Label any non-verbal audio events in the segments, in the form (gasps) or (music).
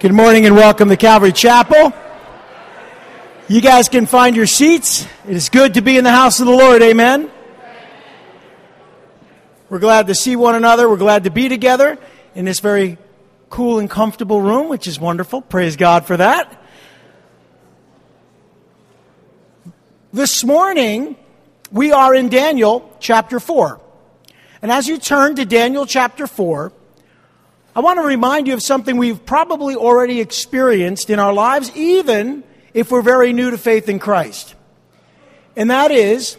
Good morning and welcome to Calvary Chapel. You guys can find your seats. It is good to be in the house of the Lord. Amen. We're glad to see one another. We're glad to be together in this very cool and comfortable room, which is wonderful. Praise God for that. This morning, we are in Daniel chapter 4. And as you turn to Daniel chapter 4, I want to remind you of something we've probably already experienced in our lives, even if we're very new to faith in Christ. And that is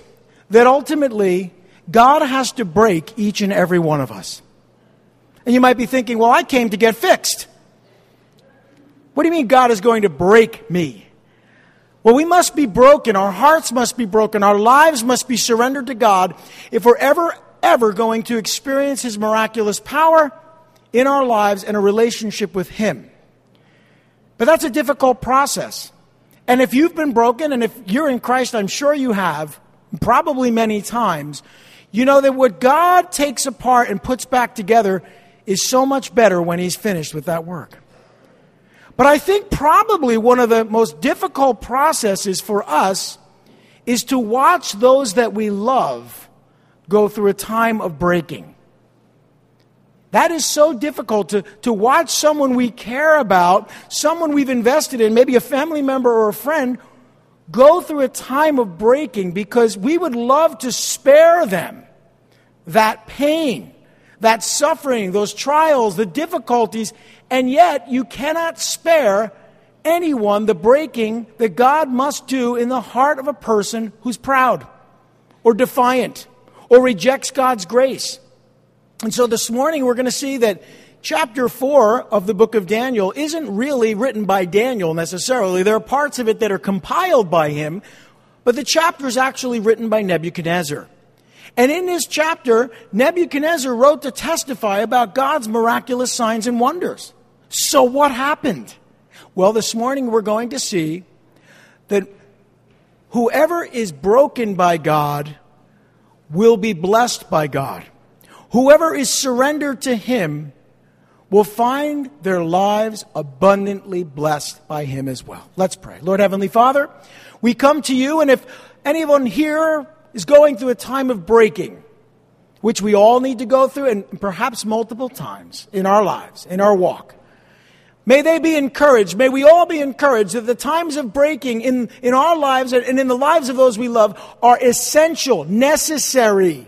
that ultimately, God has to break each and every one of us. And you might be thinking, well, I came to get fixed. What do you mean God is going to break me? Well, we must be broken. Our hearts must be broken. Our lives must be surrendered to God if we're ever, ever going to experience His miraculous power in our lives and a relationship with Him. But that's a difficult process. And if you've been broken, and if you're in Christ, I'm sure you have, probably many times, you know that what God takes apart and puts back together is so much better when He's finished with that work. But I think probably one of the most difficult processes for us is to watch those that we love go through a time of breaking. That is so difficult to, to watch someone we care about, someone we've invested in, maybe a family member or a friend, go through a time of breaking because we would love to spare them that pain, that suffering, those trials, the difficulties, and yet you cannot spare anyone the breaking that God must do in the heart of a person who's proud or defiant or rejects God's grace. And so this morning we're going to see that chapter 4 of the book of Daniel isn't really written by Daniel necessarily. There are parts of it that are compiled by him, but the chapter is actually written by Nebuchadnezzar. And in this chapter, Nebuchadnezzar wrote to testify about God's miraculous signs and wonders. So what happened? Well, this morning we're going to see that whoever is broken by God will be blessed by God. Whoever is surrendered to Him will find their lives abundantly blessed by Him as well. Let's pray. Lord Heavenly Father, we come to you, and if anyone here is going through a time of breaking, which we all need to go through, and perhaps multiple times in our lives, in our walk, May they be encouraged. May we all be encouraged that the times of breaking in, in our lives and in the lives of those we love are essential, necessary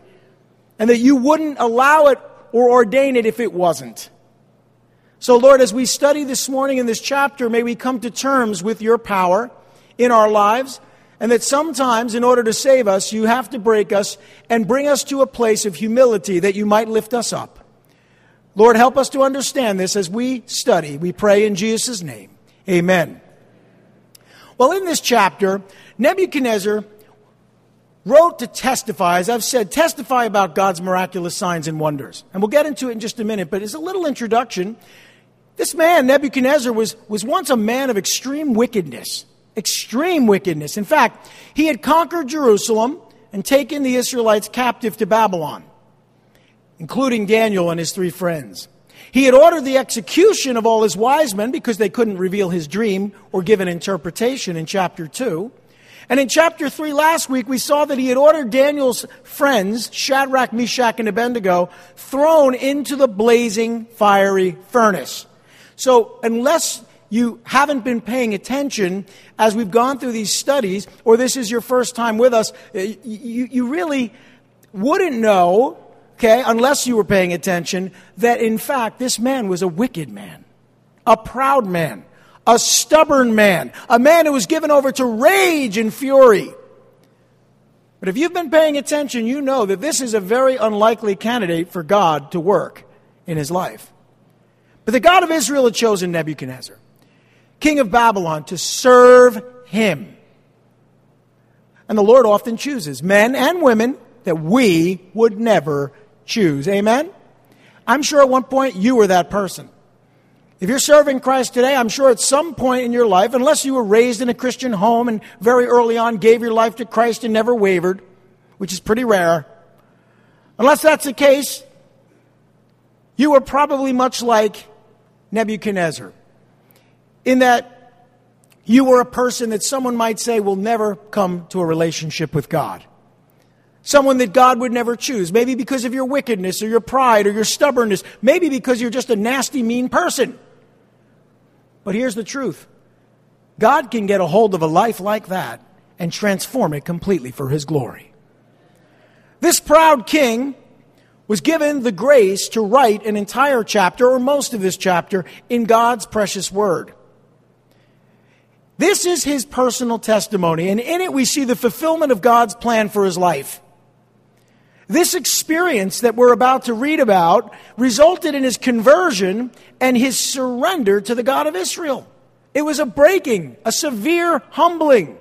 and that you wouldn't allow it or ordain it if it wasn't. So, Lord, as we study this morning in this chapter, may we come to terms with your power in our lives, and that sometimes, in order to save us, you have to break us and bring us to a place of humility that you might lift us up. Lord, help us to understand this as we study. We pray in Jesus' name. Amen. Well, in this chapter, Nebuchadnezzar wrote to testify, as I've said, testify about God's miraculous signs and wonders. And we'll get into it in just a minute, but as a little introduction, this man, Nebuchadnezzar, was, was once a man of extreme wickedness. Extreme wickedness. In fact, he had conquered Jerusalem and taken the Israelites captive to Babylon, including Daniel and his three friends. He had ordered the execution of all his wise men because they couldn't reveal his dream or give an interpretation in chapter 2. And in chapter 3 last week, we saw that he had ordered Daniel's friends, Shadrach, Meshach, and Abednego, thrown into the blazing fiery furnace. So, unless you haven't been paying attention as we've gone through these studies, or this is your first time with us, uh, you, you really wouldn't know, okay, unless you were paying attention, that in fact this man was a wicked man, a proud man a stubborn man, a man who was given over to rage and fury. But if you've been paying attention, you know that this is a very unlikely candidate for God to work in his life. But the God of Israel had chosen Nebuchadnezzar, king of Babylon, to serve him. And the Lord often chooses men and women that we would never choose. Amen? I'm sure at one point you were that person. If you're serving Christ today, I'm sure at some point in your life, unless you were raised in a Christian home and very early on gave your life to Christ and never wavered, which is pretty rare, unless that's the case, you were probably much like Nebuchadnezzar. in that you were a person that someone might say will never come to a relationship with God. Someone that God would never choose. Maybe because of your wickedness or your pride or your stubbornness. Maybe because you're just a nasty, mean person. But here's the truth God can get a hold of a life like that and transform it completely for His glory. This proud king was given the grace to write an entire chapter, or most of this chapter, in God's precious word. This is his personal testimony, and in it we see the fulfillment of God's plan for his life. This experience that we're about to read about resulted in his conversion and his surrender to the God of Israel. It was a breaking, a severe humbling.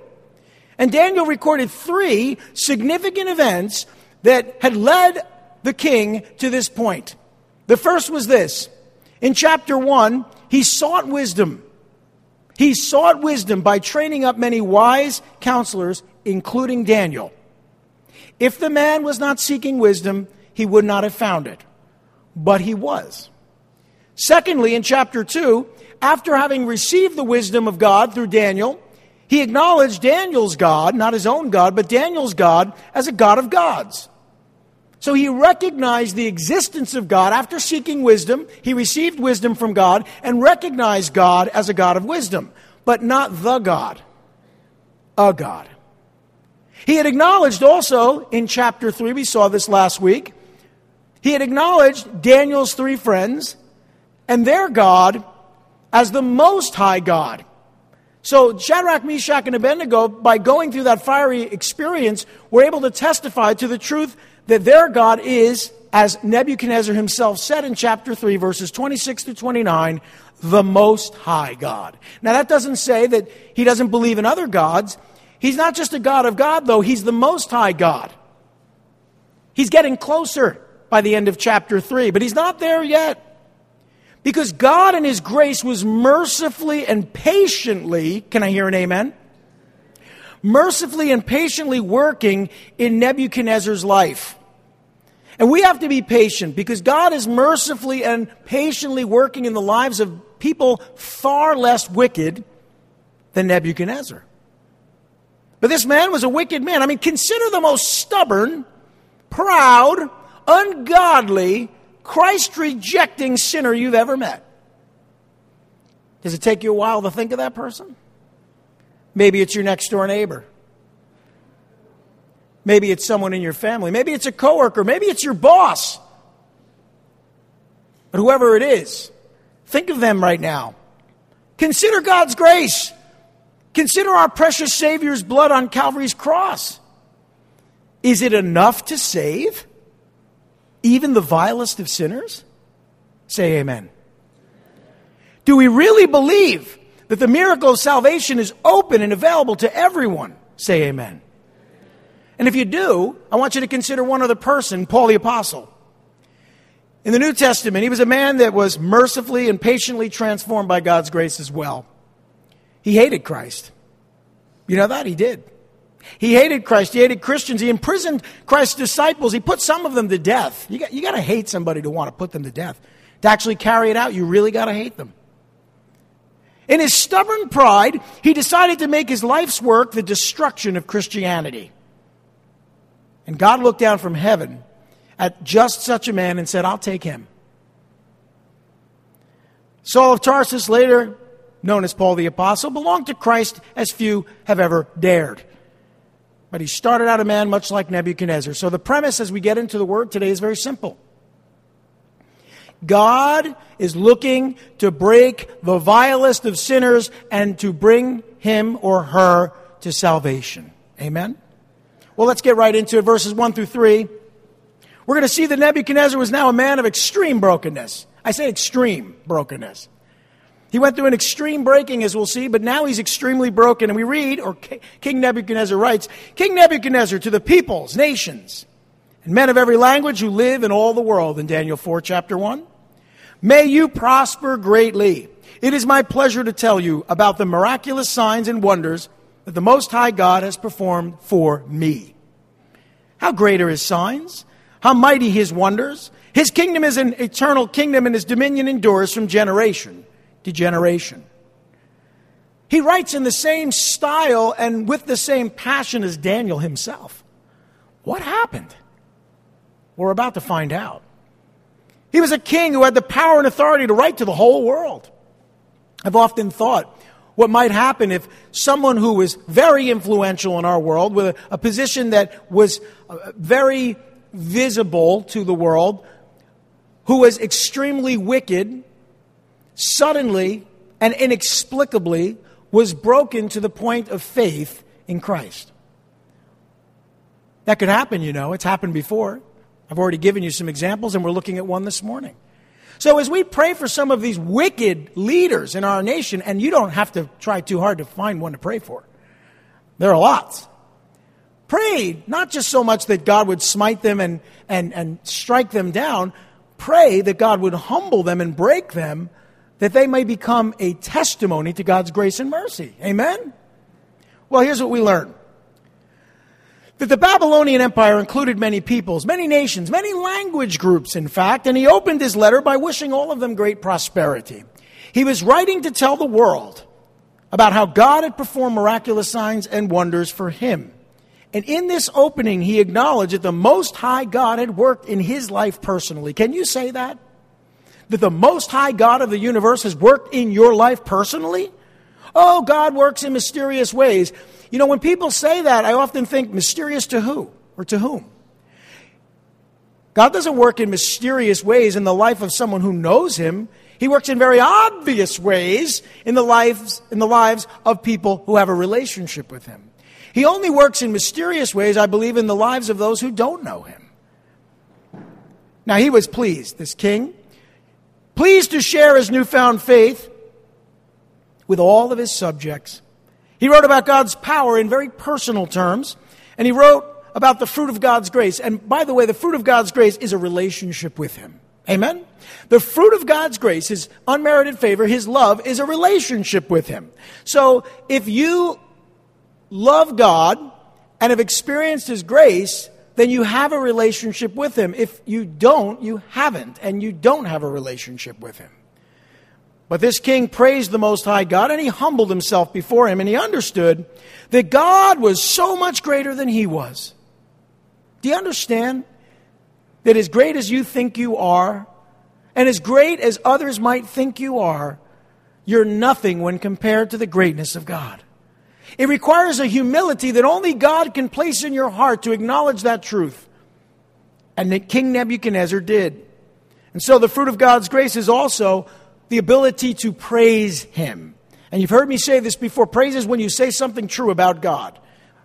And Daniel recorded three significant events that had led the king to this point. The first was this. In chapter 1, he sought wisdom. He sought wisdom by training up many wise counselors, including Daniel. If the man was not seeking wisdom, he would not have found it. But he was. Secondly, in chapter 2, after having received the wisdom of God through Daniel, he acknowledged Daniel's God, not his own God, but Daniel's God, as a God of gods. So he recognized the existence of God after seeking wisdom. He received wisdom from God and recognized God as a God of wisdom, but not the God, a God. He had acknowledged also in chapter 3, we saw this last week, he had acknowledged Daniel's three friends and their God as the Most High God. So Shadrach, Meshach, and Abednego, by going through that fiery experience, were able to testify to the truth that their God is, as Nebuchadnezzar himself said in chapter 3, verses 26 to 29, the Most High God. Now, that doesn't say that he doesn't believe in other gods. He's not just a God of God, though, he's the Most High God. He's getting closer by the end of chapter 3, but he's not there yet. Because God in His grace was mercifully and patiently, can I hear an amen? Mercifully and patiently working in Nebuchadnezzar's life. And we have to be patient because God is mercifully and patiently working in the lives of people far less wicked than Nebuchadnezzar. But this man was a wicked man. I mean, consider the most stubborn, proud, ungodly, Christ rejecting sinner you've ever met. Does it take you a while to think of that person? Maybe it's your next door neighbor. Maybe it's someone in your family. Maybe it's a coworker. Maybe it's your boss. But whoever it is, think of them right now. Consider God's grace. Consider our precious Savior's blood on Calvary's cross. Is it enough to save even the vilest of sinners? Say amen. Do we really believe that the miracle of salvation is open and available to everyone? Say amen. And if you do, I want you to consider one other person, Paul the Apostle. In the New Testament, he was a man that was mercifully and patiently transformed by God's grace as well. He hated Christ. You know that? He did. He hated Christ. He hated Christians. He imprisoned Christ's disciples. He put some of them to death. You got, you got to hate somebody to want to put them to death. To actually carry it out, you really got to hate them. In his stubborn pride, he decided to make his life's work the destruction of Christianity. And God looked down from heaven at just such a man and said, I'll take him. Saul of Tarsus later known as Paul the Apostle, belonged to Christ as few have ever dared. But he started out a man much like Nebuchadnezzar. So the premise as we get into the word today is very simple. God is looking to break the vilest of sinners and to bring him or her to salvation. Amen? Well, let's get right into it. Verses 1 through 3. We're going to see that Nebuchadnezzar was now a man of extreme brokenness. I say extreme brokenness. He went through an extreme breaking, as we'll see, but now he's extremely broken. And we read, or King Nebuchadnezzar writes, King Nebuchadnezzar to the peoples, nations, and men of every language who live in all the world, in Daniel 4, chapter 1. May you prosper greatly. It is my pleasure to tell you about the miraculous signs and wonders that the Most High God has performed for me. How great are his signs? How mighty his wonders? His kingdom is an eternal kingdom, and his dominion endures from generation to generation. he writes in the same style and with the same passion as Daniel himself. What happened? We're about to find out. He was a king who had the power and authority to write to the whole world. I've often thought what might happen if someone who was very influential in our world, with a, a position that was uh, very visible to the world, who was extremely wicked, suddenly and inexplicably was broken to the point of faith in Christ. That could happen, you know. It's happened before. I've already given you some examples, and we're looking at one this morning. So, as we pray for some of these wicked leaders in our nation, and you don't have to try too hard to find one to pray for, there are lots. Pray not just so much that God would smite them and, and, and strike them down, pray that God would humble them and break them, that they may become a testimony to God's grace and mercy. Amen? Well, here's what we learn that the Babylonian Empire included many peoples, many nations, many language groups, in fact, and he opened his letter by wishing all of them great prosperity. He was writing to tell the world about how God had performed miraculous signs and wonders for him. And in this opening, he acknowledged that the Most High God had worked in his life personally. Can you say that? That the Most High God of the universe has worked in your life personally? Oh, God works in mysterious ways. You know, when people say that, I often think mysterious to who or to whom? God doesn't work in mysterious ways in the life of someone who knows Him. He works in very obvious ways in the lives, in the lives of people who have a relationship with Him. He only works in mysterious ways, I believe, in the lives of those who don't know Him. Now, he was pleased, this king, pleased to share his newfound faith with all of his subjects. He wrote about God's power in very personal terms, and he wrote about the fruit of God's grace. And by the way, the fruit of God's grace is a relationship with him. Amen? The fruit of God's grace, his unmerited favor, his love, is a relationship with him. So if you love God and have experienced his grace, then you have a relationship with him. If you don't, you haven't, and you don't have a relationship with him. But this king praised the Most High God and he humbled himself before him and he understood that God was so much greater than he was. Do you understand that as great as you think you are, and as great as others might think you are, you're nothing when compared to the greatness of God? It requires a humility that only God can place in your heart to acknowledge that truth. And that King Nebuchadnezzar did. And so the fruit of God's grace is also the ability to praise Him. And you've heard me say this before praise is when you say something true about God.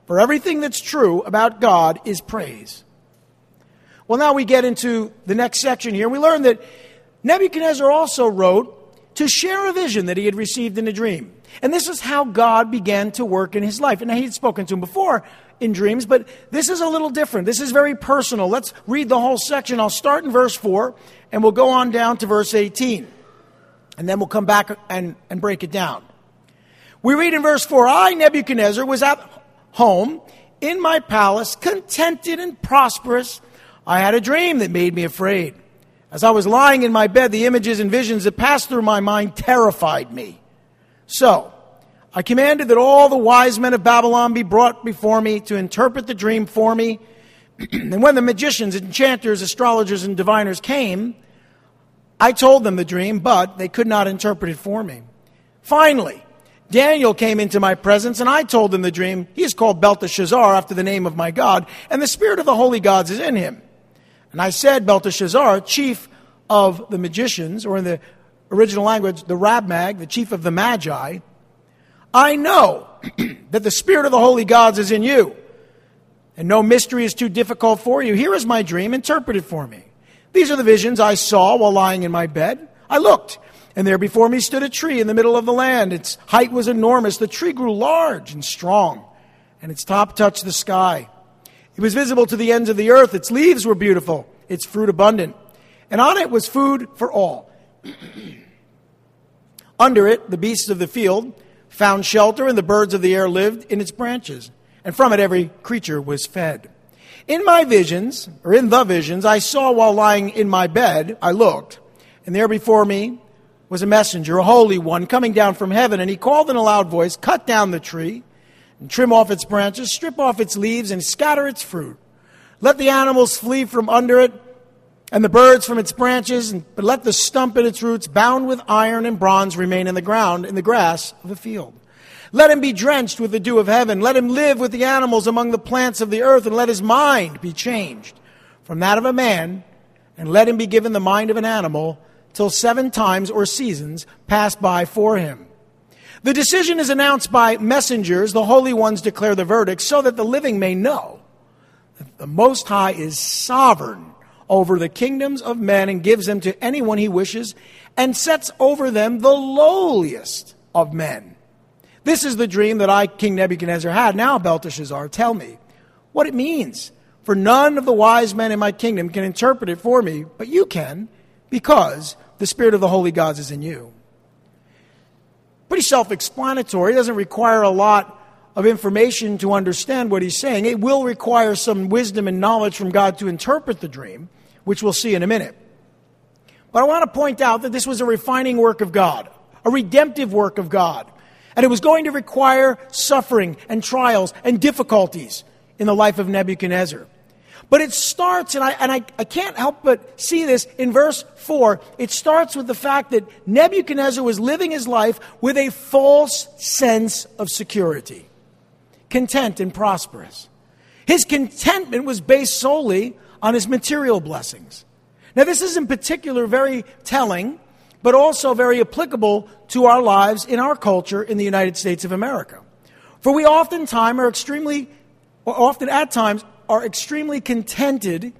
For everything that's true about God is praise. Well, now we get into the next section here. We learn that Nebuchadnezzar also wrote to share a vision that he had received in a dream. And this is how God began to work in his life. And he had spoken to him before in dreams, but this is a little different. This is very personal. Let's read the whole section. I'll start in verse 4 and we'll go on down to verse 18 and then we'll come back and, and break it down. We read in verse 4 I, Nebuchadnezzar, was at home in my palace, contented and prosperous. I had a dream that made me afraid. As I was lying in my bed, the images and visions that passed through my mind terrified me. So, I commanded that all the wise men of Babylon be brought before me to interpret the dream for me. (clears throat) and when the magicians, enchanters, astrologers, and diviners came, I told them the dream, but they could not interpret it for me. Finally, Daniel came into my presence, and I told him the dream. He is called Belteshazzar after the name of my God, and the spirit of the holy gods is in him. And I said, Belteshazzar, chief of the magicians, or in the original language, the Rabmag, the chief of the Magi, I know (clears throat) that the spirit of the holy gods is in you, and no mystery is too difficult for you. Here is my dream, interpreted for me. These are the visions I saw while lying in my bed. I looked, and there before me stood a tree in the middle of the land. Its height was enormous. The tree grew large and strong, and its top touched the sky. It was visible to the ends of the earth. Its leaves were beautiful, its fruit abundant, and on it was food for all. (clears throat) Under it, the beasts of the field found shelter, and the birds of the air lived in its branches, and from it every creature was fed. In my visions, or in the visions, I saw while lying in my bed, I looked, and there before me was a messenger, a holy one, coming down from heaven, and he called in a loud voice, Cut down the tree, and trim off its branches, strip off its leaves, and scatter its fruit. Let the animals flee from under it, and the birds from its branches, but let the stump and its roots, bound with iron and bronze, remain in the ground, in the grass of the field. Let him be drenched with the dew of heaven. Let him live with the animals among the plants of the earth, and let his mind be changed from that of a man, and let him be given the mind of an animal till seven times or seasons pass by for him. The decision is announced by messengers. The holy ones declare the verdict so that the living may know that the Most High is sovereign over the kingdoms of men and gives them to anyone he wishes and sets over them the lowliest of men. This is the dream that I, King Nebuchadnezzar, had. Now, Belteshazzar, tell me what it means. For none of the wise men in my kingdom can interpret it for me, but you can, because the Spirit of the holy gods is in you. Pretty self explanatory. It doesn't require a lot of information to understand what he's saying. It will require some wisdom and knowledge from God to interpret the dream, which we'll see in a minute. But I want to point out that this was a refining work of God, a redemptive work of God. And it was going to require suffering and trials and difficulties in the life of Nebuchadnezzar. But it starts, and I, and I, I can't help but see this in verse 4. It starts with the fact that Nebuchadnezzar was living his life with a false sense of security, content and prosperous. His contentment was based solely on his material blessings. Now, this is in particular very telling, but also very applicable to our lives in our culture in the United States of America. For we oftentimes are extremely, or often at times, are extremely contented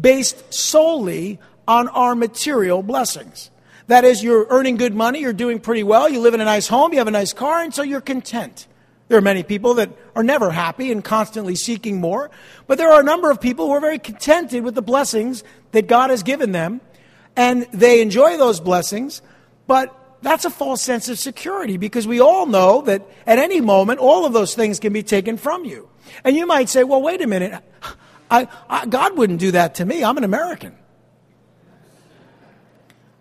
based solely on our material blessings. That is, you're earning good money, you're doing pretty well, you live in a nice home, you have a nice car, and so you're content. There are many people that are never happy and constantly seeking more, but there are a number of people who are very contented with the blessings that God has given them, and they enjoy those blessings, but that's a false sense of security because we all know that at any moment all of those things can be taken from you. And you might say, well, wait a minute. I, I, God wouldn't do that to me. I'm an American.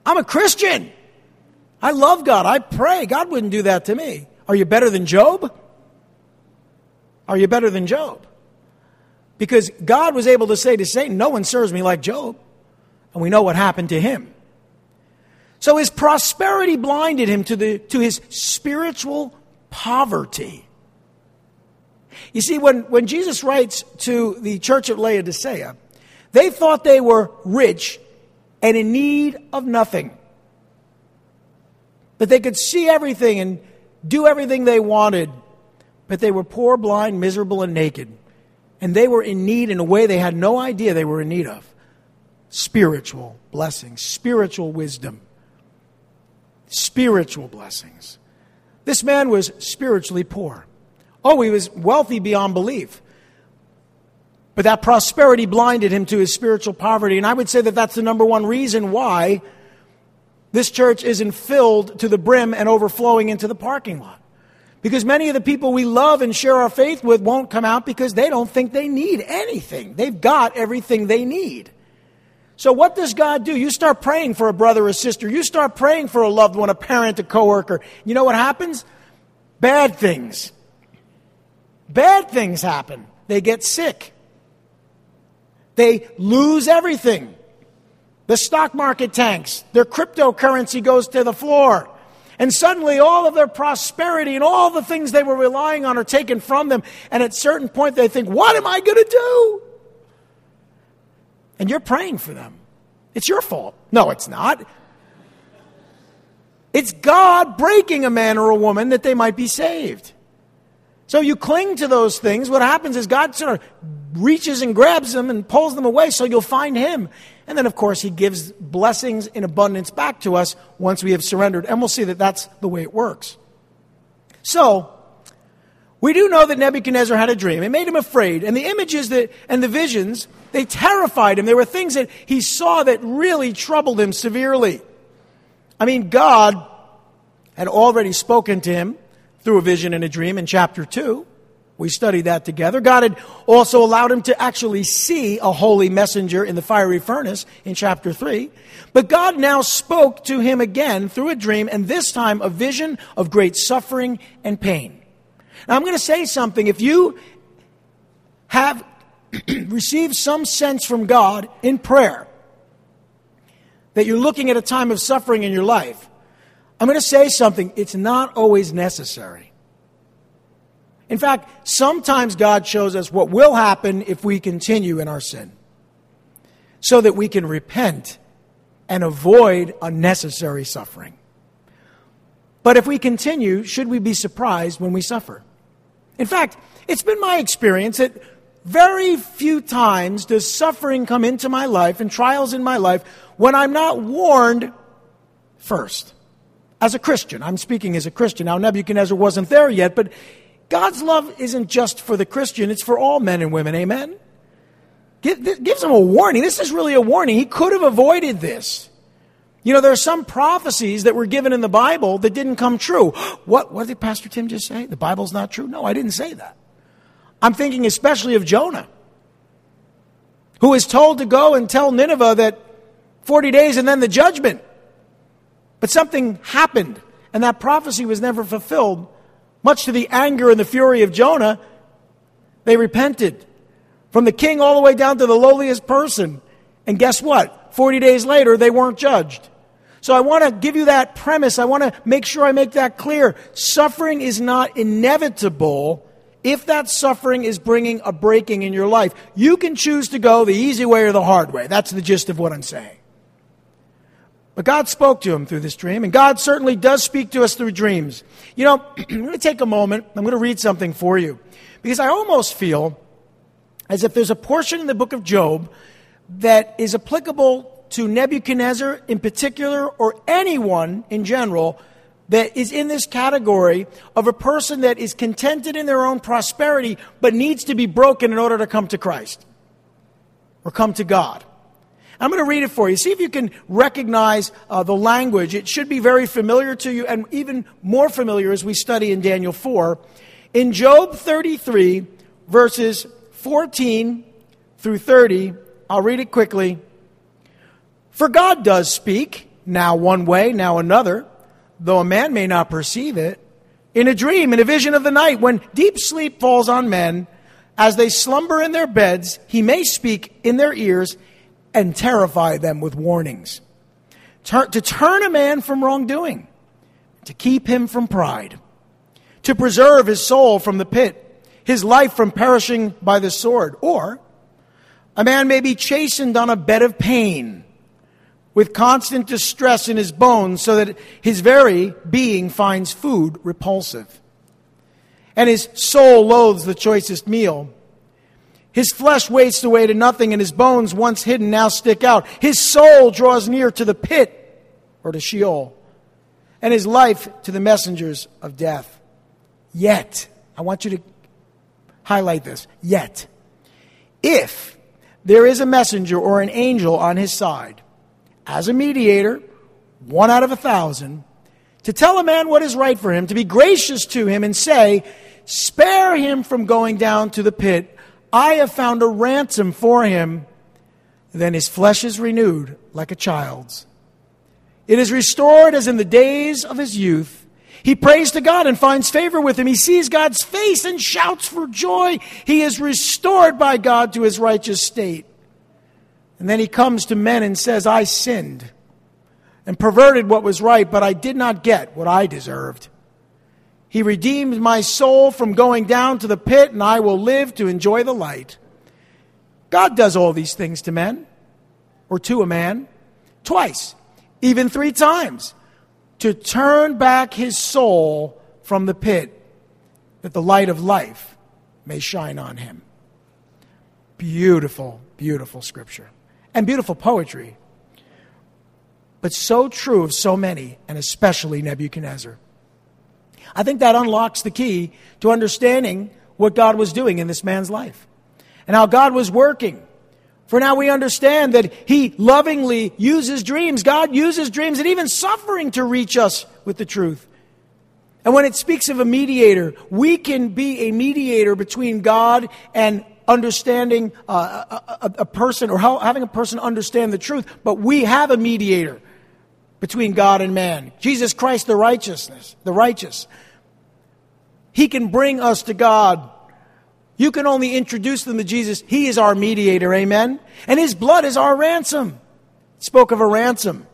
I'm a Christian. I love God. I pray. God wouldn't do that to me. Are you better than Job? Are you better than Job? Because God was able to say to Satan, No one serves me like Job. And we know what happened to him. So his prosperity blinded him to, the, to his spiritual poverty. You see, when, when Jesus writes to the church at Laodicea, they thought they were rich and in need of nothing. That they could see everything and do everything they wanted, but they were poor, blind, miserable, and naked. And they were in need in a way they had no idea they were in need of spiritual blessings, spiritual wisdom, spiritual blessings. This man was spiritually poor. Oh, he was wealthy beyond belief. But that prosperity blinded him to his spiritual poverty. And I would say that that's the number one reason why this church isn't filled to the brim and overflowing into the parking lot. Because many of the people we love and share our faith with won't come out because they don't think they need anything. They've got everything they need. So what does God do? You start praying for a brother or sister. You start praying for a loved one, a parent, a coworker. You know what happens? Bad things. Bad things happen. They get sick. They lose everything. The stock market tanks. Their cryptocurrency goes to the floor. And suddenly all of their prosperity and all the things they were relying on are taken from them. And at a certain point they think, what am I going to do? And you're praying for them. It's your fault. No, it's not. It's God breaking a man or a woman that they might be saved. So you cling to those things. What happens is God sort of reaches and grabs them and pulls them away so you'll find Him. And then, of course, He gives blessings in abundance back to us once we have surrendered. And we'll see that that's the way it works. So, we do know that Nebuchadnezzar had a dream. It made him afraid. And the images that, and the visions, they terrified him. There were things that he saw that really troubled him severely. I mean, God had already spoken to him through a vision and a dream in chapter 2. We studied that together. God had also allowed him to actually see a holy messenger in the fiery furnace in chapter 3. But God now spoke to him again through a dream, and this time a vision of great suffering and pain. Now, I'm going to say something. If you have (clears throat) received some sense from God in prayer that you're looking at a time of suffering in your life, I'm going to say something. It's not always necessary. In fact, sometimes God shows us what will happen if we continue in our sin so that we can repent and avoid unnecessary suffering. But if we continue, should we be surprised when we suffer? In fact, it's been my experience that very few times does suffering come into my life and trials in my life when I'm not warned first. As a Christian, I'm speaking as a Christian. Now, Nebuchadnezzar wasn't there yet, but God's love isn't just for the Christian, it's for all men and women. Amen? gives him a warning. This is really a warning. He could have avoided this. You know, there are some prophecies that were given in the Bible that didn't come true. (gasps) What, what did Pastor Tim just say? The Bible's not true? No, I didn't say that. I'm thinking especially of Jonah, who was told to go and tell Nineveh that 40 days and then the judgment. But something happened, and that prophecy was never fulfilled. Much to the anger and the fury of Jonah, they repented. From the king all the way down to the lowliest person. And guess what? 40 days later, they weren't judged. So I want to give you that premise. I want to make sure I make that clear. Suffering is not inevitable if that suffering is bringing a breaking in your life. You can choose to go the easy way or the hard way. That's the gist of what I'm saying. But God spoke to him through this dream, and God certainly does speak to us through dreams. You know, (clears throat) I'm going to take a moment. I'm going to read something for you. Because I almost feel as if there's a portion in the book of Job that is applicable to Nebuchadnezzar in particular or anyone in general that is in this category of a person that is contented in their own prosperity but needs to be broken in order to come to Christ or come to God. I'm going to read it for you. See if you can recognize uh, the language. It should be very familiar to you and even more familiar as we study in Daniel 4. In Job 33, verses 14 through 30, I'll read it quickly. For God does speak, now one way, now another though a man may not perceive it, in a dream, in a vision of the night, when deep sleep falls on men, as they slumber in their beds, he may speak in their ears and terrify them with warnings. to turn a man from wrongdoing, to keep him from pride, to preserve his soul from the pit, his life from perishing by the sword. Or a man may be chastened on a bed of pain with constant distress in his bones, so that his very being finds food repulsive. And his soul loathes the choicest meal. His flesh wastes away to nothing, and his bones, once hidden, now stick out. His soul draws near to the pit, or to Sheol, and his life to the messengers of death. Yet, I want you to highlight this. Yet, if there is a messenger or an angel on his side, as a mediator, one out of a thousand, to tell a man what is right for him, to be gracious to him and say, Spare him from going down to the pit. I have found a ransom for him. Then his flesh is renewed like a child's. It is restored as in the days of his youth. He prays to God and finds favor with him. He sees God's face and shouts for joy. He is restored by God to his righteous state. And then he comes to men and says, I sinned and perverted what was right, but I did not get what I deserved. He redeemed my soul from going down to the pit, and I will live to enjoy the light. God does all these things to men, or to a man, twice, even three times, to turn back his soul from the pit, that the light of life may shine on him. Beautiful, beautiful scripture and beautiful poetry, but so true of so many, and especially Nebuchadnezzar. I think that unlocks the key to understanding what God was doing in this man's life and how God was working. For now we understand that He lovingly uses dreams. God uses dreams and even suffering to reach us with the truth. And when it speaks of a mediator, we can be a mediator between God and understanding uh, a, a, a, person or how, having a person understand the truth, but we have a mediator between God and man. Jesus Christ, the righteousness, the righteous. He can bring us to God. You can only introduce them to Jesus. He is our mediator, amen? And his blood is our ransom. spoke of a ransom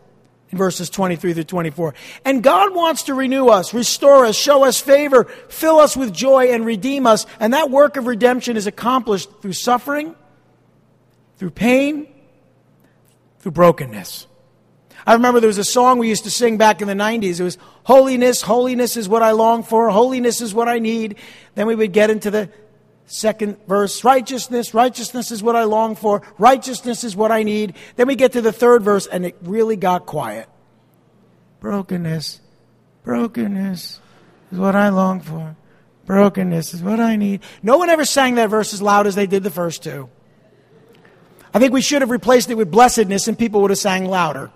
in verses 23 through 24. And God wants to renew us, restore us, show us favor, fill us with joy, and redeem us. And that work of redemption is accomplished through suffering, through pain, through brokenness. I remember there was a song we used to sing back in the 90s. It was, Holiness, holiness is what I long for, holiness is what I need. Then we would get into the second verse righteousness righteousness is what i long for. Righteousness is what i need. Then we get to the third verse and it really got quiet. Brokenness brokenness is what i long for. Brokenness is what i need. No one ever sang that verse as loud as they did the first two. I think we should have replaced it with blessedness and people would have sang louder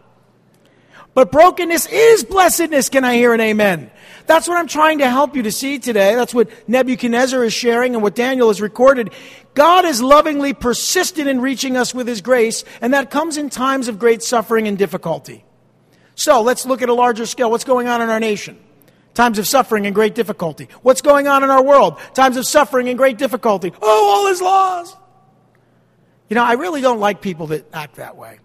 but brokenness is blessedness can i hear an amen that's what I'm trying to help you to see today. That's what Nebuchadnezzar is sharing and what Daniel has recorded. God is lovingly persistent in reaching us with his grace, and that comes in times of great suffering and difficulty. So let's look at a larger scale. What's going on in our nation? Times of suffering and great difficulty. What's going on in our world? Times of suffering and great difficulty. Oh, all is lost. You know, I really don't like people that act that way.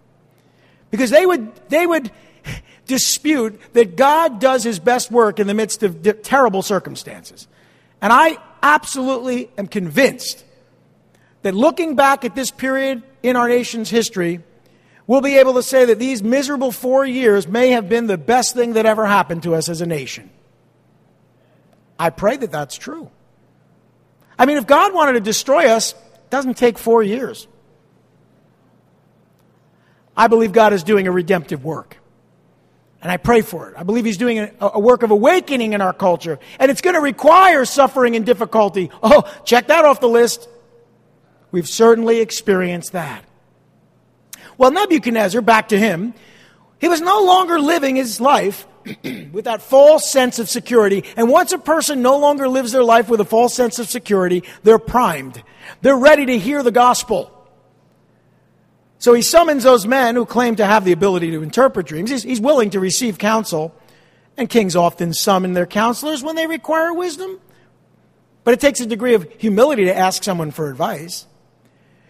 Because they would, they would, dispute that God does his best work in the midst of di- terrible circumstances. And I absolutely am convinced that looking back at this period in our nation's history, we'll be able to say that these miserable four years may have been the best thing that ever happened to us as a nation. I pray that that's true. I mean, if God wanted to destroy us, it doesn't take four years. I believe God is doing a redemptive work. And I pray for it. I believe he's doing a, a, work of awakening in our culture. And it's going to require suffering and difficulty. Oh, check that off the list. We've certainly experienced that. Well, Nebuchadnezzar, back to him, he was no longer living his life (clears throat) with that false sense of security. And once a person no longer lives their life with a false sense of security, they're primed. They're ready to hear the gospel. So he summons those men who claim to have the ability to interpret dreams. He's, he's, willing to receive counsel. And kings often summon their counselors when they require wisdom. But it takes a degree of humility to ask someone for advice.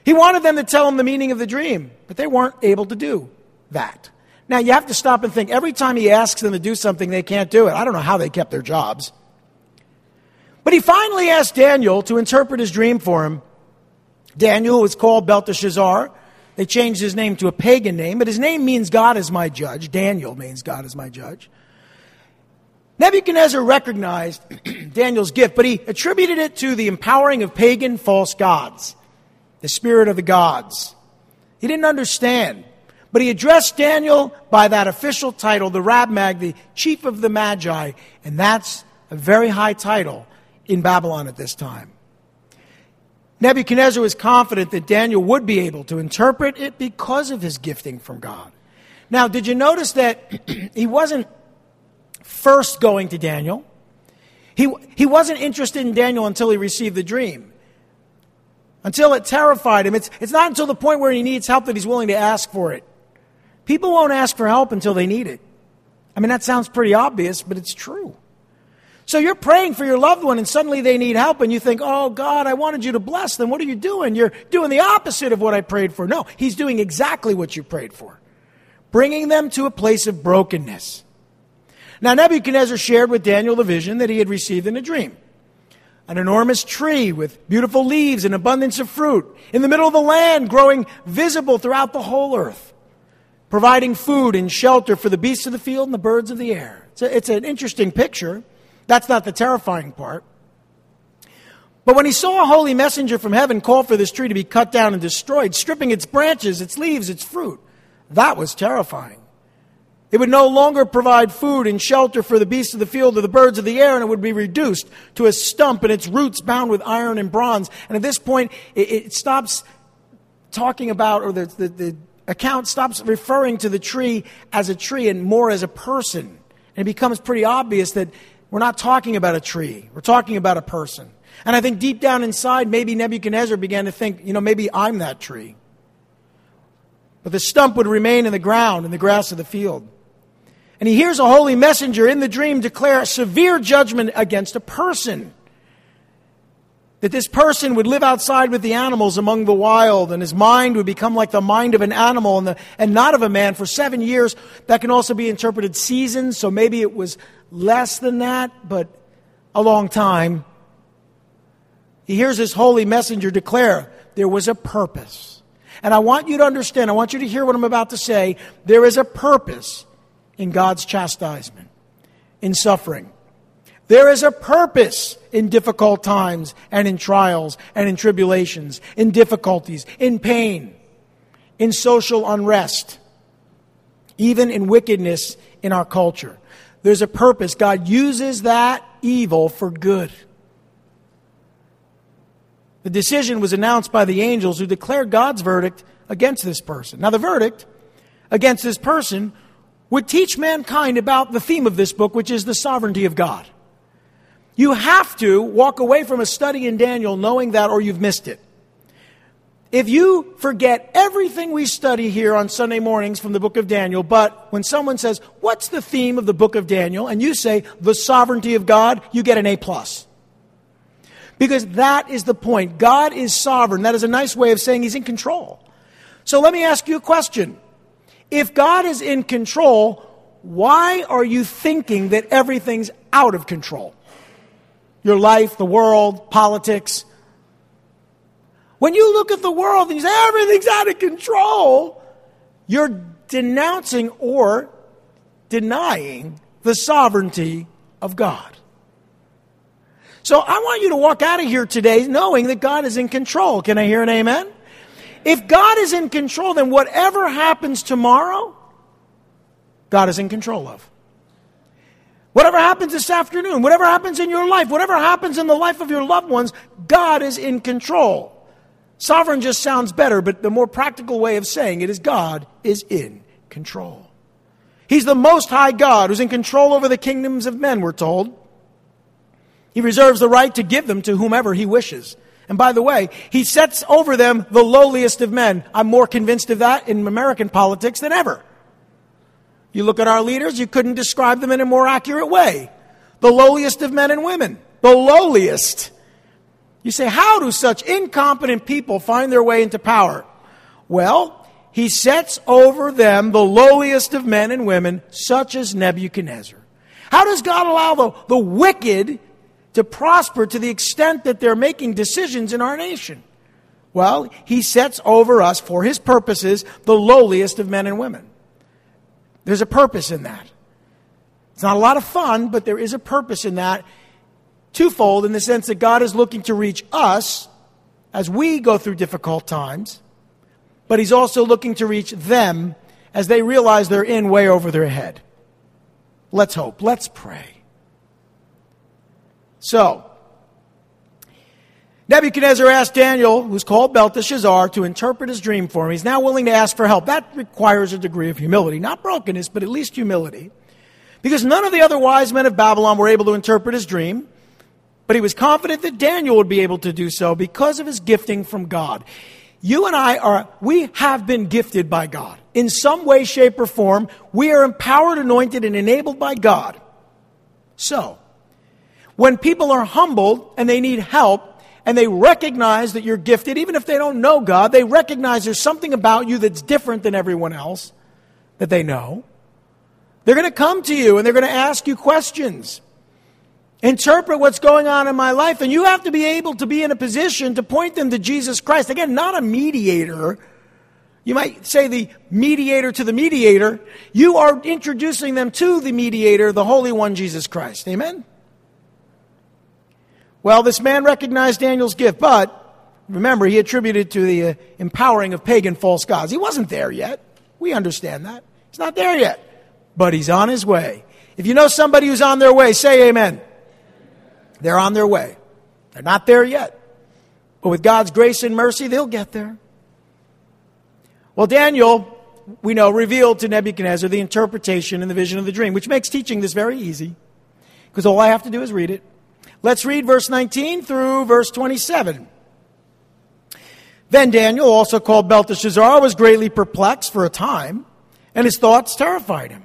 He wanted them to tell him the meaning of the dream, but they weren't able to do that. Now, you have to stop and think every time he asks them to do something, they can't do it. I don't know how they kept their jobs. But he finally asked Daniel to interpret his dream for him. Daniel was called Belteshazzar. They changed his name to a pagan name, but his name means God is my judge. Daniel means God is my judge. Nebuchadnezzar recognized (clears throat) Daniel's gift, but he attributed it to the empowering of pagan false gods, the spirit of the gods. He didn't understand, but he addressed Daniel by that official title, the Rab-Mag, the chief of the Magi, and that's a very high title in Babylon at this time. Nebuchadnezzar was confident that Daniel would be able to interpret it because of his gifting from God. Now, did you notice that (clears throat) he wasn't first going to Daniel? He, he wasn't interested in Daniel until he received the dream, until it terrified him. It's, it's not until the point where he needs help that he's willing to ask for it. People won't ask for help until they need it. I mean, that sounds pretty obvious, but it's true. So you're praying for your loved one and suddenly they need help and you think, oh God, I wanted you to bless them. What are you doing? You're doing the opposite of what I prayed for. No, He's doing exactly what you prayed for, bringing them to a place of brokenness. Now, Nebuchadnezzar shared with Daniel the vision that he had received in a dream. An enormous tree with beautiful leaves and abundance of fruit in the middle of the land, growing visible throughout the whole earth, providing food and shelter for the beasts of the field and the birds of the air. It's, a, it's an interesting picture. That's not the terrifying part. But when he saw a holy messenger from heaven call for this tree to be cut down and destroyed, stripping its branches, its leaves, its fruit, that was terrifying. It would no longer provide food and shelter for the beasts of the field or the birds of the air, and it would be reduced to a stump and its roots bound with iron and bronze. And at this point, it, it stops talking about, or the, the, the account stops referring to the tree as a tree and more as a person. And it becomes pretty obvious that we're not talking about a tree, we're talking about a person. And I think deep down inside, maybe Nebuchadnezzar began to think, you know, maybe I'm that tree. But the stump would remain in the ground, in the grass of the field. And he hears a holy messenger in the dream declare severe judgment against a person. That this person would live outside with the animals among the wild, and his mind would become like the mind of an animal and, the, and not of a man for seven years. That can also be interpreted seasons, so maybe it was less than that, but a long time. He hears his holy messenger declare there was a purpose. And I want you to understand, I want you to hear what I'm about to say. There is a purpose in God's chastisement, in suffering. There is a purpose in difficult times and in trials and in tribulations, in difficulties, in pain, in social unrest, even in wickedness in our culture. There's a purpose. God uses that evil for good. The decision was announced by the angels who declared God's verdict against this person. Now, the verdict against this person would teach mankind about the theme of this book, which is the sovereignty of God. You have to walk away from a study in Daniel knowing that, or you've missed it. If you forget everything we study here on Sunday mornings from the book of Daniel, but when someone says, What's the theme of the book of Daniel? and you say, The sovereignty of God, you get an A. plus. Because that is the point. God is sovereign. That is a nice way of saying He's in control. So let me ask you a question. If God is in control, why are you thinking that everything's out of control? your life, the world, politics. When you look at the world and you say everything's out of control, you're denouncing or denying the sovereignty of God. So I want you to walk out of here today knowing that God is in control. Can I hear an amen? If God is in control, then whatever happens tomorrow, God is in control of. Whatever happens this afternoon, whatever happens in your life, whatever happens in the life of your loved ones, God is in control. Sovereign just sounds better, but the more practical way of saying it is God is in control. He's the most high God who's in control over the kingdoms of men, we're told. He reserves the right to give them to whomever he wishes. And by the way, he sets over them the lowliest of men. I'm more convinced of that in American politics than ever. You look at our leaders, you couldn't describe them in a more accurate way. The lowliest of men and women. The lowliest. You say, how do such incompetent people find their way into power? Well, he sets over them the lowliest of men and women, such as Nebuchadnezzar. How does God allow the, the wicked to prosper to the extent that they're making decisions in our nation? Well, he sets over us for his purposes the lowliest of men and women. There's a purpose in that. It's not a lot of fun, but there is a purpose in that. Twofold in the sense that God is looking to reach us as we go through difficult times, but He's also looking to reach them as they realize they're in way over their head. Let's hope. Let's pray. So, Nebuchadnezzar asked Daniel, who's called Belteshazzar, to interpret his dream for him. He's now willing to ask for help. That requires a degree of humility. Not brokenness, but at least humility. Because none of the other wise men of Babylon were able to interpret his dream, but he was confident that Daniel would be able to do so because of his gifting from God. You and I are, we have been gifted by God. In some way, shape, or form, we are empowered, anointed, and enabled by God. So, when people are humbled and they need help, and they recognize that you're gifted, even if they don't know God, they recognize there's something about you that's different than everyone else that they know. They're going to come to you and they're going to ask you questions. Interpret what's going on in my life, and you have to be able to be in a position to point them to Jesus Christ. Again, not a mediator. You might say the mediator to the mediator. You are introducing them to the mediator, the Holy One, Jesus Christ. Amen? Well, this man recognized Daniel's gift, but remember, he attributed to the uh, empowering of pagan false gods. He wasn't there yet. We understand that. He's not there yet, but he's on his way. If you know somebody who's on their way, say amen. They're on their way. They're not there yet. But with God's grace and mercy, they'll get there. Well, Daniel, we know, revealed to Nebuchadnezzar the interpretation and the vision of the dream, which makes teaching this very easy. because all I have to do is read it. Let's read verse 19 through verse 27. Then Daniel, also called Belteshazzar, was greatly perplexed for a time, and his thoughts terrified him.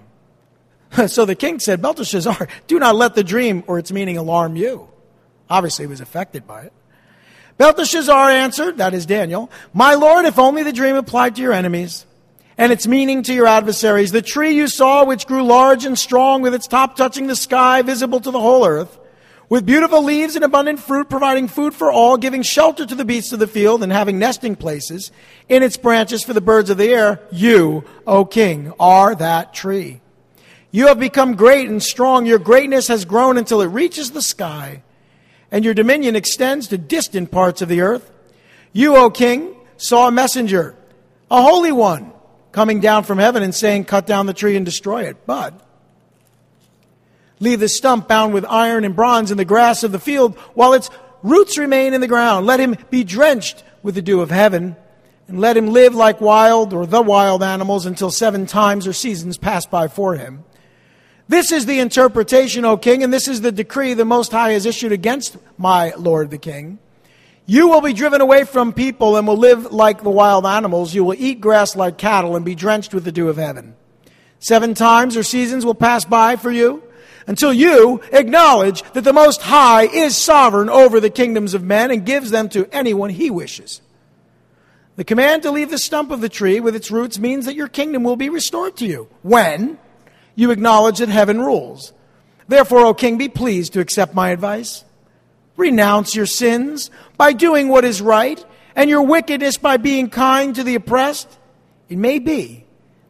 (laughs) So the king said, Belteshazzar, do not let the dream or its meaning alarm you. Obviously, he was affected by it. Belteshazzar answered, that is Daniel, My lord, if only the dream applied to your enemies and its meaning to your adversaries. The tree you saw, which grew large and strong, with its top touching the sky, visible to the whole earth, with beautiful leaves and abundant fruit, providing food for all, giving shelter to the beasts of the field, and having nesting places in its branches for the birds of the air, you, O king, are that tree. You have become great and strong. Your greatness has grown until it reaches the sky, and your dominion extends to distant parts of the earth. You, O king, saw a messenger, a holy one, coming down from heaven and saying, Cut down the tree and destroy it. But Leave the stump bound with iron and bronze in the grass of the field while its roots remain in the ground. Let him be drenched with the dew of heaven, and let him live like wild or the wild animals until seven times or seasons pass by for him. This is the interpretation, O king, and this is the decree the Most High has issued against my lord the king. You will be driven away from people and will live like the wild animals. You will eat grass like cattle and be drenched with the dew of heaven. Seven times or seasons will pass by for you until you acknowledge that the Most High is sovereign over the kingdoms of men and gives them to anyone he wishes. The command to leave the stump of the tree with its roots means that your kingdom will be restored to you when you acknowledge that heaven rules. Therefore, O king, be pleased to accept my advice. Renounce your sins by doing what is right and your wickedness by being kind to the oppressed. It may be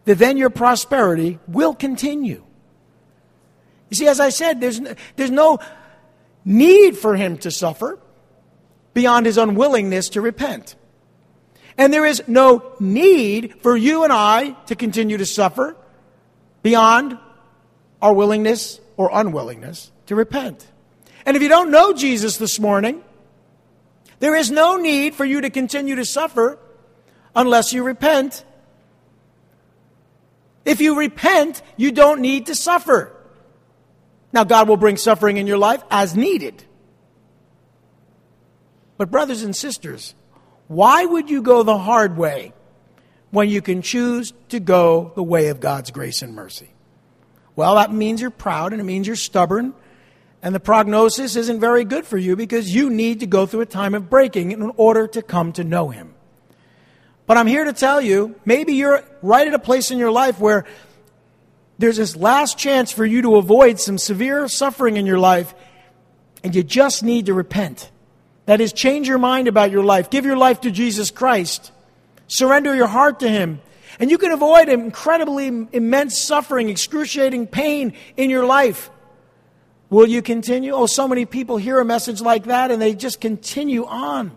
that then your prosperity will continue. You see, as I said, there's, there's no need for him to suffer beyond his unwillingness to repent. And there is no need for you and I to continue to suffer beyond our willingness or unwillingness to repent. And if you don't know Jesus this morning, there is no need for you to continue to suffer unless you repent. If you repent, you don't need to suffer. Now, God will bring suffering in your life as needed. But, brothers and sisters, why would you go the hard way when you can choose to go the way of God's grace and mercy? Well, that means you're proud and it means you're stubborn, and the prognosis isn't very good for you because you need to go through a time of breaking in order to come to know Him. But I'm here to tell you maybe you're right at a place in your life where there's this last chance for you to avoid some severe suffering in your life, and you just need to repent. That is, change your mind about your life. Give your life to Jesus Christ. Surrender your heart to Him. And you can avoid incredibly immense suffering, excruciating pain in your life. Will you continue? Oh, so many people hear a message like that and they just continue on.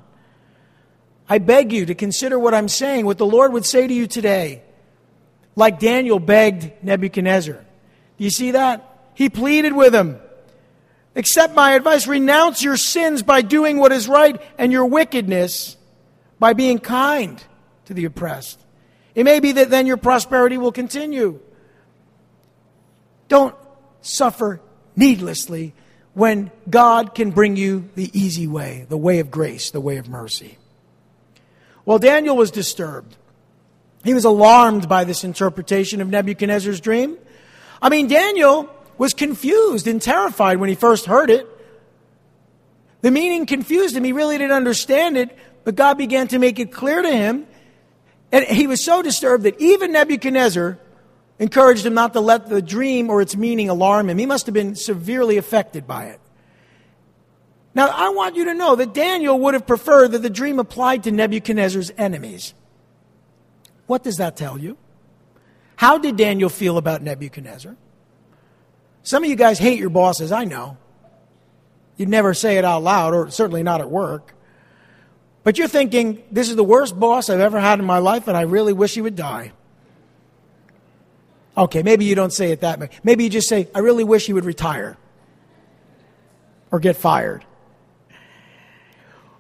I beg you to consider what I'm saying, what the Lord would say to you today like Daniel begged Nebuchadnezzar. Do you see that? He pleaded with him. Accept my advice. Renounce your sins by doing what is right and your wickedness by being kind to the oppressed. It may be that then your prosperity will continue. Don't suffer needlessly when God can bring you the easy way, the way of grace, the way of mercy. Well, Daniel was disturbed. He was alarmed by this interpretation of Nebuchadnezzar's dream. I mean, Daniel was confused and terrified when he first heard it. The meaning confused him. He really didn't understand it, but God began to make it clear to him. And he was so disturbed that even Nebuchadnezzar encouraged him not to let the dream or its meaning alarm him. He must have been severely affected by it. Now, I want you to know that Daniel would have preferred that the dream applied to Nebuchadnezzar's enemies. What does that tell you? How did Daniel feel about Nebuchadnezzar? Some of you guys hate your bosses, I know. You'd never say it out loud, or certainly not at work. But you're thinking, this is the worst boss I've ever had in my life, and I really wish he would die. Okay, maybe you don't say it that way. Maybe you just say, I really wish he would retire or get fired.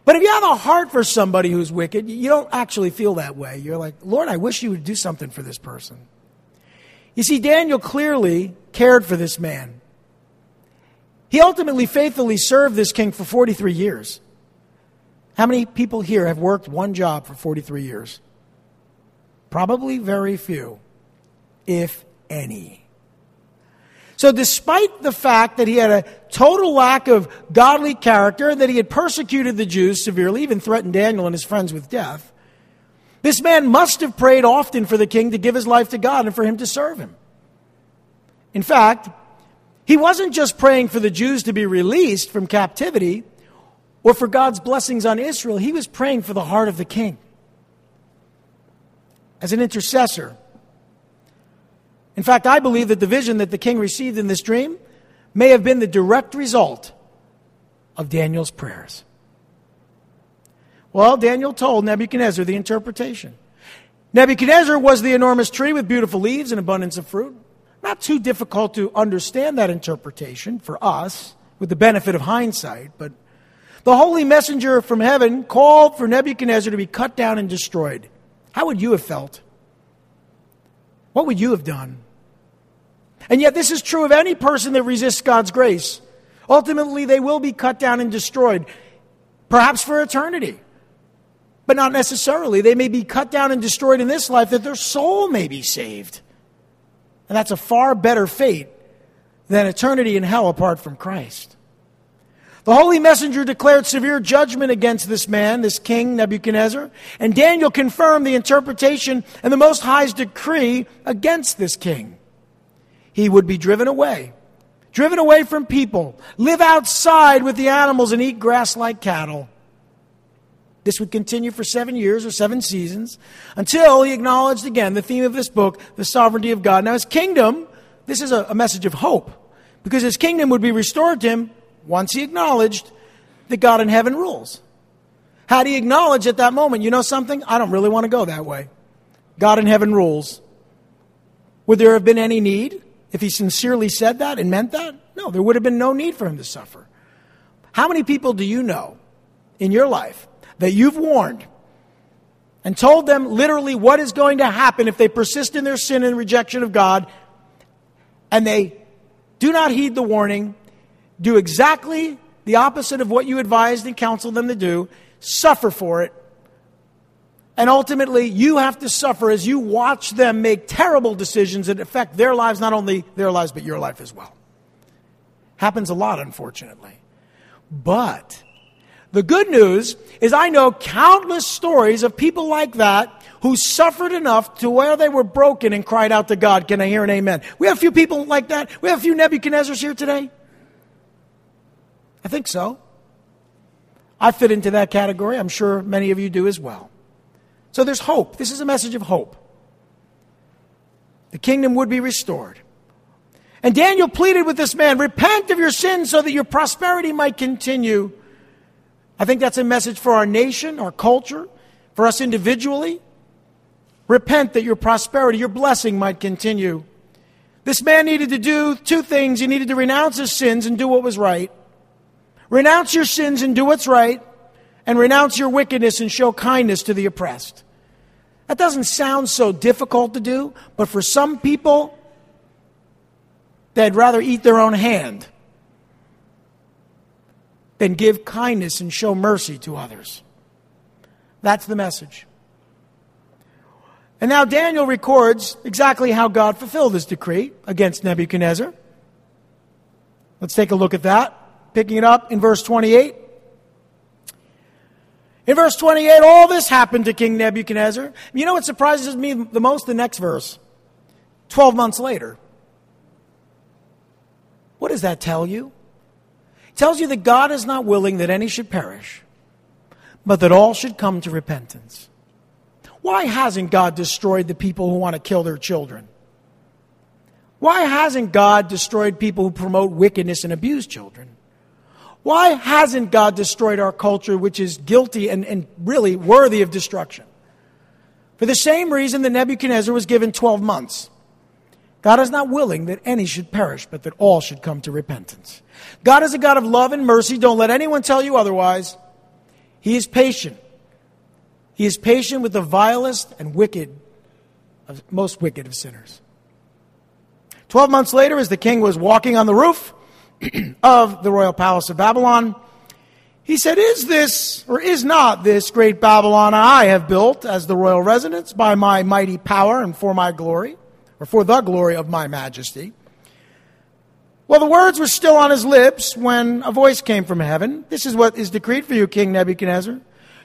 But if you have a heart for somebody who's wicked, you don't actually feel that way. You're like, Lord, I wish you would do something for this person. You see, Daniel clearly cared for this man. He ultimately faithfully served this king for 43 years. How many people here have worked one job for 43 years? Probably very few, if any. So, despite the fact that he had a total lack of godly character, that he had persecuted the Jews severely, even threatened Daniel and his friends with death, this man must have prayed often for the king to give his life to God and for him to serve him. In fact, he wasn't just praying for the Jews to be released from captivity or for God's blessings on Israel, he was praying for the heart of the king. As an intercessor, in fact, I believe that the vision that the king received in this dream may have been the direct result of Daniel's prayers. Well, Daniel told Nebuchadnezzar the interpretation. Nebuchadnezzar was the enormous tree with beautiful leaves and abundance of fruit. Not too difficult to understand that interpretation for us with the benefit of hindsight, but the holy messenger from heaven called for Nebuchadnezzar to be cut down and destroyed. How would you have felt? What would you have done? And yet, this is true of any person that resists God's grace. Ultimately, they will be cut down and destroyed, perhaps for eternity. But not necessarily. They may be cut down and destroyed in this life that their soul may be saved. And that's a far better fate than eternity in hell apart from Christ. The holy messenger declared severe judgment against this man, this king Nebuchadnezzar, and Daniel confirmed the interpretation and the Most High's decree against this king he would be driven away. Driven away from people, live outside with the animals and eat grass like cattle. This would continue for seven years or seven seasons until he acknowledged again the theme of this book, the sovereignty of God. Now, his kingdom, this is a, message of hope because his kingdom would be restored to him once he acknowledged that God in heaven rules. Had he acknowledged at that moment, you know something? I don't really want to go that way. God in heaven rules. Would there have been any need? If he sincerely said that and meant that, no, there would have been no need for him to suffer. How many people do you know in your life that you've warned and told them literally what is going to happen if they persist in their sin and rejection of God and they do not heed the warning, do exactly the opposite of what you advised and counseled them to do, suffer for it, and ultimately, you have to suffer as you watch them make terrible decisions that affect their lives, not only their lives, but your life as well. Happens a lot, unfortunately. But the good news is I know countless stories of people like that who suffered enough to where they were broken and cried out to God. Can I hear an amen? We have a few people like that. We have a few Nebuchadnezzars here today. I think so. I fit into that category. I'm sure many of you do as well. So there's hope. This is a message of hope. The kingdom would be restored. And Daniel pleaded with this man repent of your sins so that your prosperity might continue. I think that's a message for our nation, our culture, for us individually. Repent that your prosperity, your blessing might continue. This man needed to do two things. He needed to renounce his sins and do what was right. Renounce your sins and do what's right, and renounce your wickedness and show kindness to the oppressed. That doesn't sound so difficult to do, but for some people, they'd rather eat their own hand than give kindness and show mercy to others. That's the message. And now Daniel records exactly how God fulfilled his decree against Nebuchadnezzar. Let's take a look at that. Picking it up in verse 28. In verse 28, all this happened to King Nebuchadnezzar. You know what surprises me the most? The next verse. 12 months later. What does that tell you? It tells you that God is not willing that any should perish, but that all should come to repentance. Why hasn't God destroyed the people who want to kill their children? Why hasn't God destroyed people who promote wickedness and abuse children? Why hasn't God destroyed our culture, which is guilty and, and really worthy of destruction? For the same reason that Nebuchadnezzar was given 12 months. God is not willing that any should perish, but that all should come to repentance. God is a God of love and mercy. Don't let anyone tell you otherwise. He is patient. He is patient with the vilest and wicked, most wicked of sinners. Twelve months later, as the king was walking on the roof, (clears throat) of the royal palace of Babylon. He said, Is this, or is not this great Babylon I have built as the royal residence by my mighty power and for my glory, or for the glory of my majesty? Well, the words were still on his lips when a voice came from heaven. This is what is decreed for you, King Nebuchadnezzar.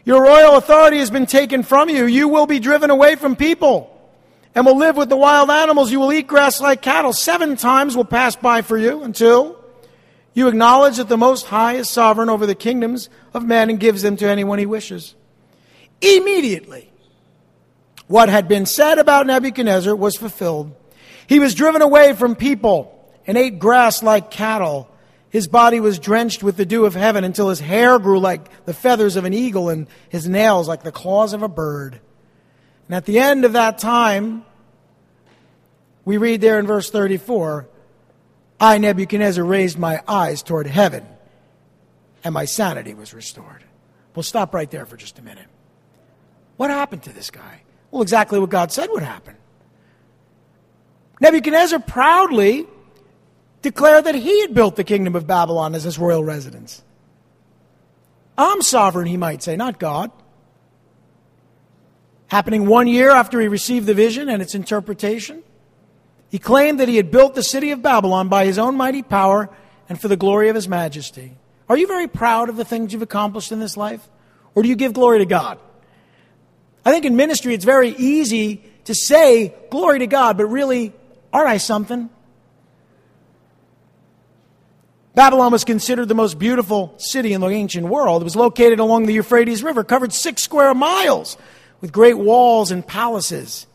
Your royal authority has been taken from you. You will be driven away from people and will live with the wild animals. You will eat grass like cattle. Seven times will pass by for you until you acknowledge that the Most High is sovereign over the kingdoms of men and gives them to anyone he wishes. Immediately, what had been said about Nebuchadnezzar was fulfilled. He was driven away from people and ate grass like cattle. His body was drenched with the dew of heaven until his hair grew like the feathers of an eagle and his nails like the claws of a bird. And at the end of that time, we read there in verse 34 I, Nebuchadnezzar, raised my eyes toward heaven, and my sanity was restored. We'll stop right there for just a minute. What happened to this guy? Well, exactly what God said would happen. Nebuchadnezzar proudly declared that he had built the kingdom of Babylon as his royal residence. I'm sovereign, he might say, not God. Happening one year after he received the vision and its interpretation, he claimed that he had built the city of Babylon by his own mighty power and for the glory of his majesty. Are you very proud of the things you've accomplished in this life? Or do you give glory to God? I think in ministry it's very easy to say glory to God, but really, aren't I something? Babylon was considered the most beautiful city in the ancient world. It was located along the Euphrates River, covered six square miles with great walls and palaces.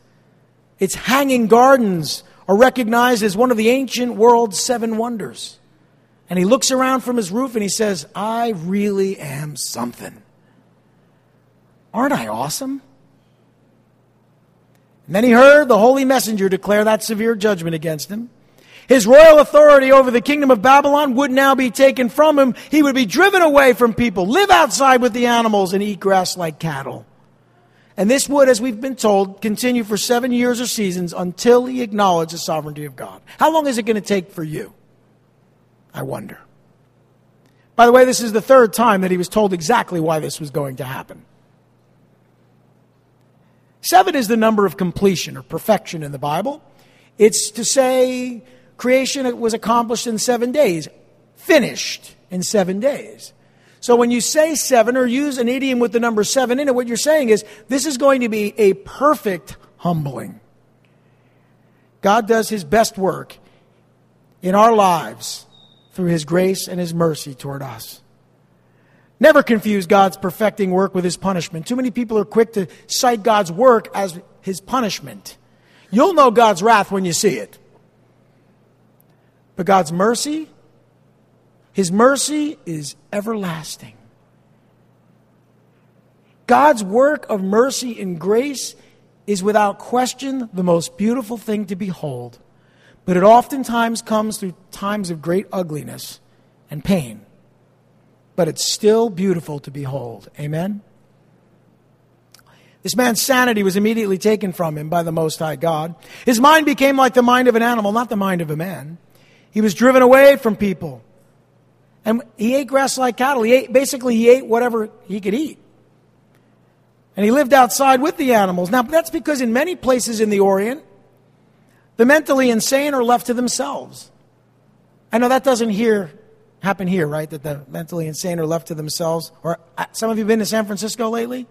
Its hanging gardens are recognized as one of the ancient world's seven wonders. And he looks around from his roof and he says, I really am something. Aren't I awesome? And then he heard the holy messenger declare that severe judgment against him. His royal authority over the kingdom of Babylon would now be taken from him. He would be driven away from people, live outside with the animals, and eat grass like cattle. And this would, as we've been told, continue for seven years or seasons until he acknowledged the sovereignty of God. How long is it going to take for you? I wonder. By the way, this is the third time that he was told exactly why this was going to happen. Seven is the number of completion or perfection in the Bible. It's to say creation was accomplished in seven days, finished in seven days. So when you say seven or use an idiom with the number seven in it, what you're saying is this is going to be a perfect humbling. God does his best work in our lives through his grace and his mercy toward us. Never confuse God's perfecting work with his punishment. Too many people are quick to cite God's work as his punishment. You'll know God's wrath when you see it. But God's mercy, His mercy is everlasting. God's work of mercy and grace is without question the most beautiful thing to behold, but it oftentimes comes through times of great ugliness and pain. But it's still beautiful to behold. Amen? This man's sanity was immediately taken from him by the Most High God. His mind became like the mind of an animal, not the mind of a man. He was driven away from people. And he ate grass like cattle. He ate, basically, he ate whatever he could eat. And he lived outside with the animals. Now, that's because in many places in the Orient, the mentally insane are left to themselves. I know that doesn't here happen here, right? That the mentally insane are left to themselves. Or uh, some of you been to San Francisco lately?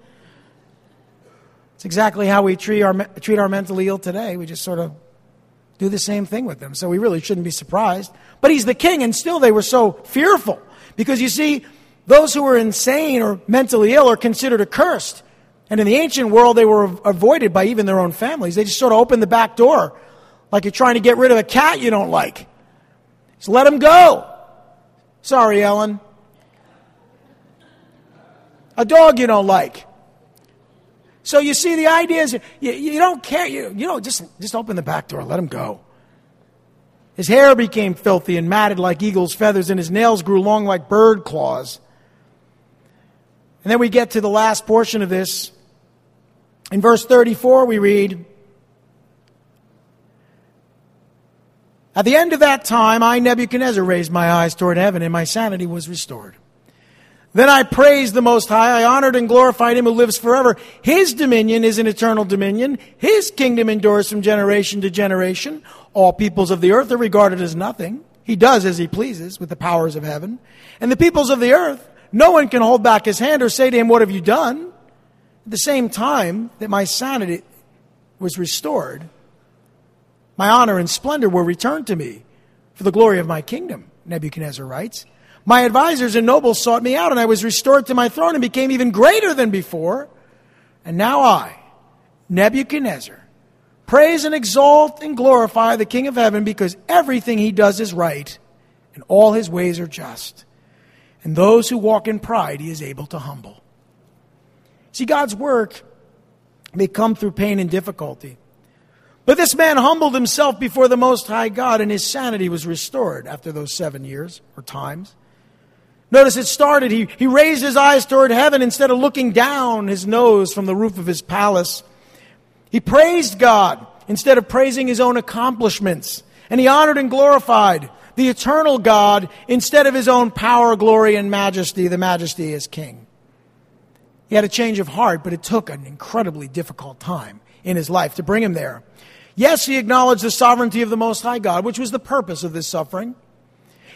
It's exactly how we treat our, treat our mentally ill today. We just sort of do the same thing with them. So we really shouldn't be surprised. But he's the king, and still they were so fearful. Because you see, those who were insane or mentally ill are considered accursed. And in the ancient world, they were avoided by even their own families. They just sort of opened the back door like you're trying to get rid of a cat you don't like. Just let him go. Sorry, Ellen. A dog you don't like. So you see, the idea is you, you don't care. You, you know, just, just open the back door, let him go. His hair became filthy and matted like eagle's feathers, and his nails grew long like bird claws. And then we get to the last portion of this. In verse 34, we read At the end of that time, I, Nebuchadnezzar, raised my eyes toward heaven, and my sanity was restored. Then I praised the Most High. I honored and glorified Him who lives forever. His dominion is an eternal dominion. His kingdom endures from generation to generation. All peoples of the earth are regarded as nothing. He does as He pleases with the powers of heaven. And the peoples of the earth, no one can hold back His hand or say to Him, What have you done? At the same time that my sanity was restored, my honor and splendor were returned to me for the glory of my kingdom, Nebuchadnezzar writes. My advisors and nobles sought me out, and I was restored to my throne and became even greater than before. And now I, Nebuchadnezzar, praise and exalt and glorify the King of heaven because everything he does is right and all his ways are just. And those who walk in pride he is able to humble. See, God's work may come through pain and difficulty. But this man humbled himself before the Most High God, and his sanity was restored after those seven years or times. Notice it started, he, he raised his eyes toward heaven instead of looking down his nose from the roof of his palace. He praised God instead of praising his own accomplishments. And he honored and glorified the eternal God instead of his own power, glory, and majesty, the majesty as king. He had a change of heart, but it took an incredibly difficult time in his life to bring him there. Yes, he acknowledged the sovereignty of the Most High God, which was the purpose of this suffering.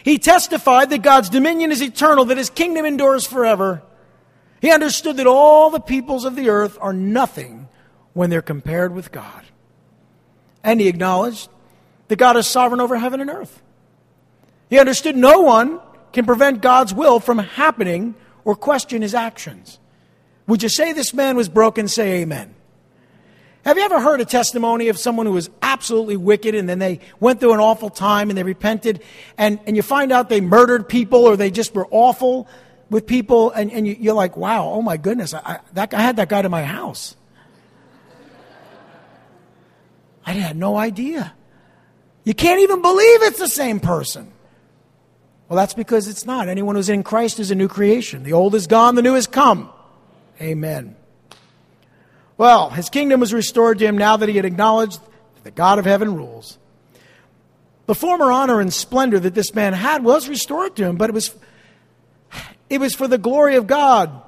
He testified that God's dominion is eternal, that his kingdom endures forever. He understood that all the peoples of the earth are nothing when they're compared with God. And he acknowledged that God is sovereign over heaven and earth. He understood no one can prevent God's will from happening or question his actions. Would you say this man was broken? Say amen. Have you ever heard a testimony of someone who was absolutely wicked and then they went through an awful time and they repented and, and you find out they murdered people or they just were awful with people and, and you, are like, wow, oh my goodness, I, I, that, I had that guy to my house. I had no idea. You can't even believe it's the same person. Well, that's because it's not. Anyone who's in Christ is a new creation. The old is gone, the new has come. Amen. Well, his kingdom was restored to him now that he had acknowledged that the God of heaven rules. The former honor and splendor that this man had was restored to him, but it was, it was for the glory of God.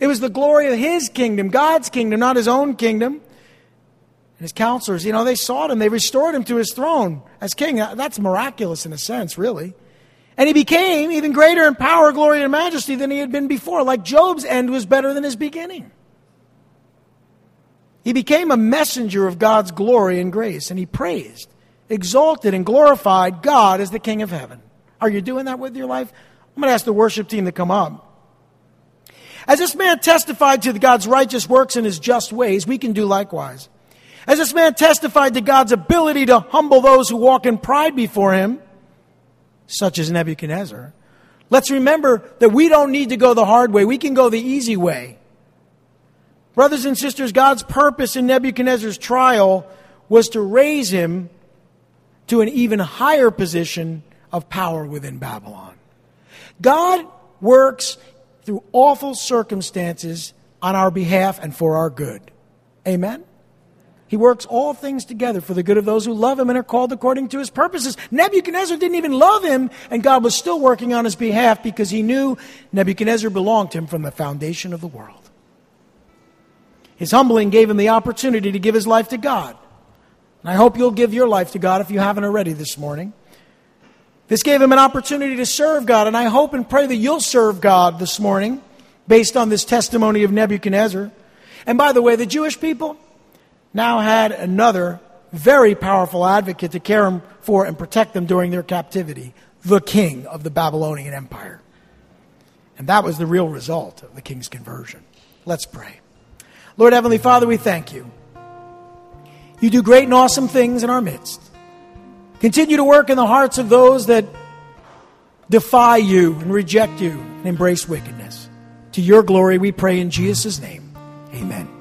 It was the glory of his kingdom, God's kingdom, not his own kingdom. And his counselors, you know, they sought him, they restored him to his throne as king. That's miraculous in a sense, really. And he became even greater in power, glory, and majesty than he had been before. Like Job's end was better than his beginning. He became a messenger of God's glory and grace, and he praised, exalted, and glorified God as the King of heaven. Are you doing that with your life? I'm going to ask the worship team to come up. As this man testified to God's righteous works and his just ways, we can do likewise. As this man testified to God's ability to humble those who walk in pride before him, such as Nebuchadnezzar, let's remember that we don't need to go the hard way. We can go the easy way. Brothers and sisters, God's purpose in Nebuchadnezzar's trial was to raise him to an even higher position of power within Babylon. God works through awful circumstances on our behalf and for our good. Amen? He works all things together for the good of those who love him and are called according to his purposes. Nebuchadnezzar didn't even love him, and God was still working on his behalf because he knew Nebuchadnezzar belonged to him from the foundation of the world. His humbling gave him the opportunity to give his life to God. And I hope you'll give your life to God if you haven't already this morning. This gave him an opportunity to serve God, and I hope and pray that you'll serve God this morning based on this testimony of Nebuchadnezzar. And by the way, the Jewish people now had another very powerful advocate to care for and protect them during their captivity the king of the Babylonian Empire. And that was the real result of the king's conversion. Let's pray. Lord Heavenly Father, we thank you. You do great and awesome things in our midst. Continue to work in the hearts of those that defy you and reject you and embrace wickedness. To your glory, we pray in Jesus' name. Amen.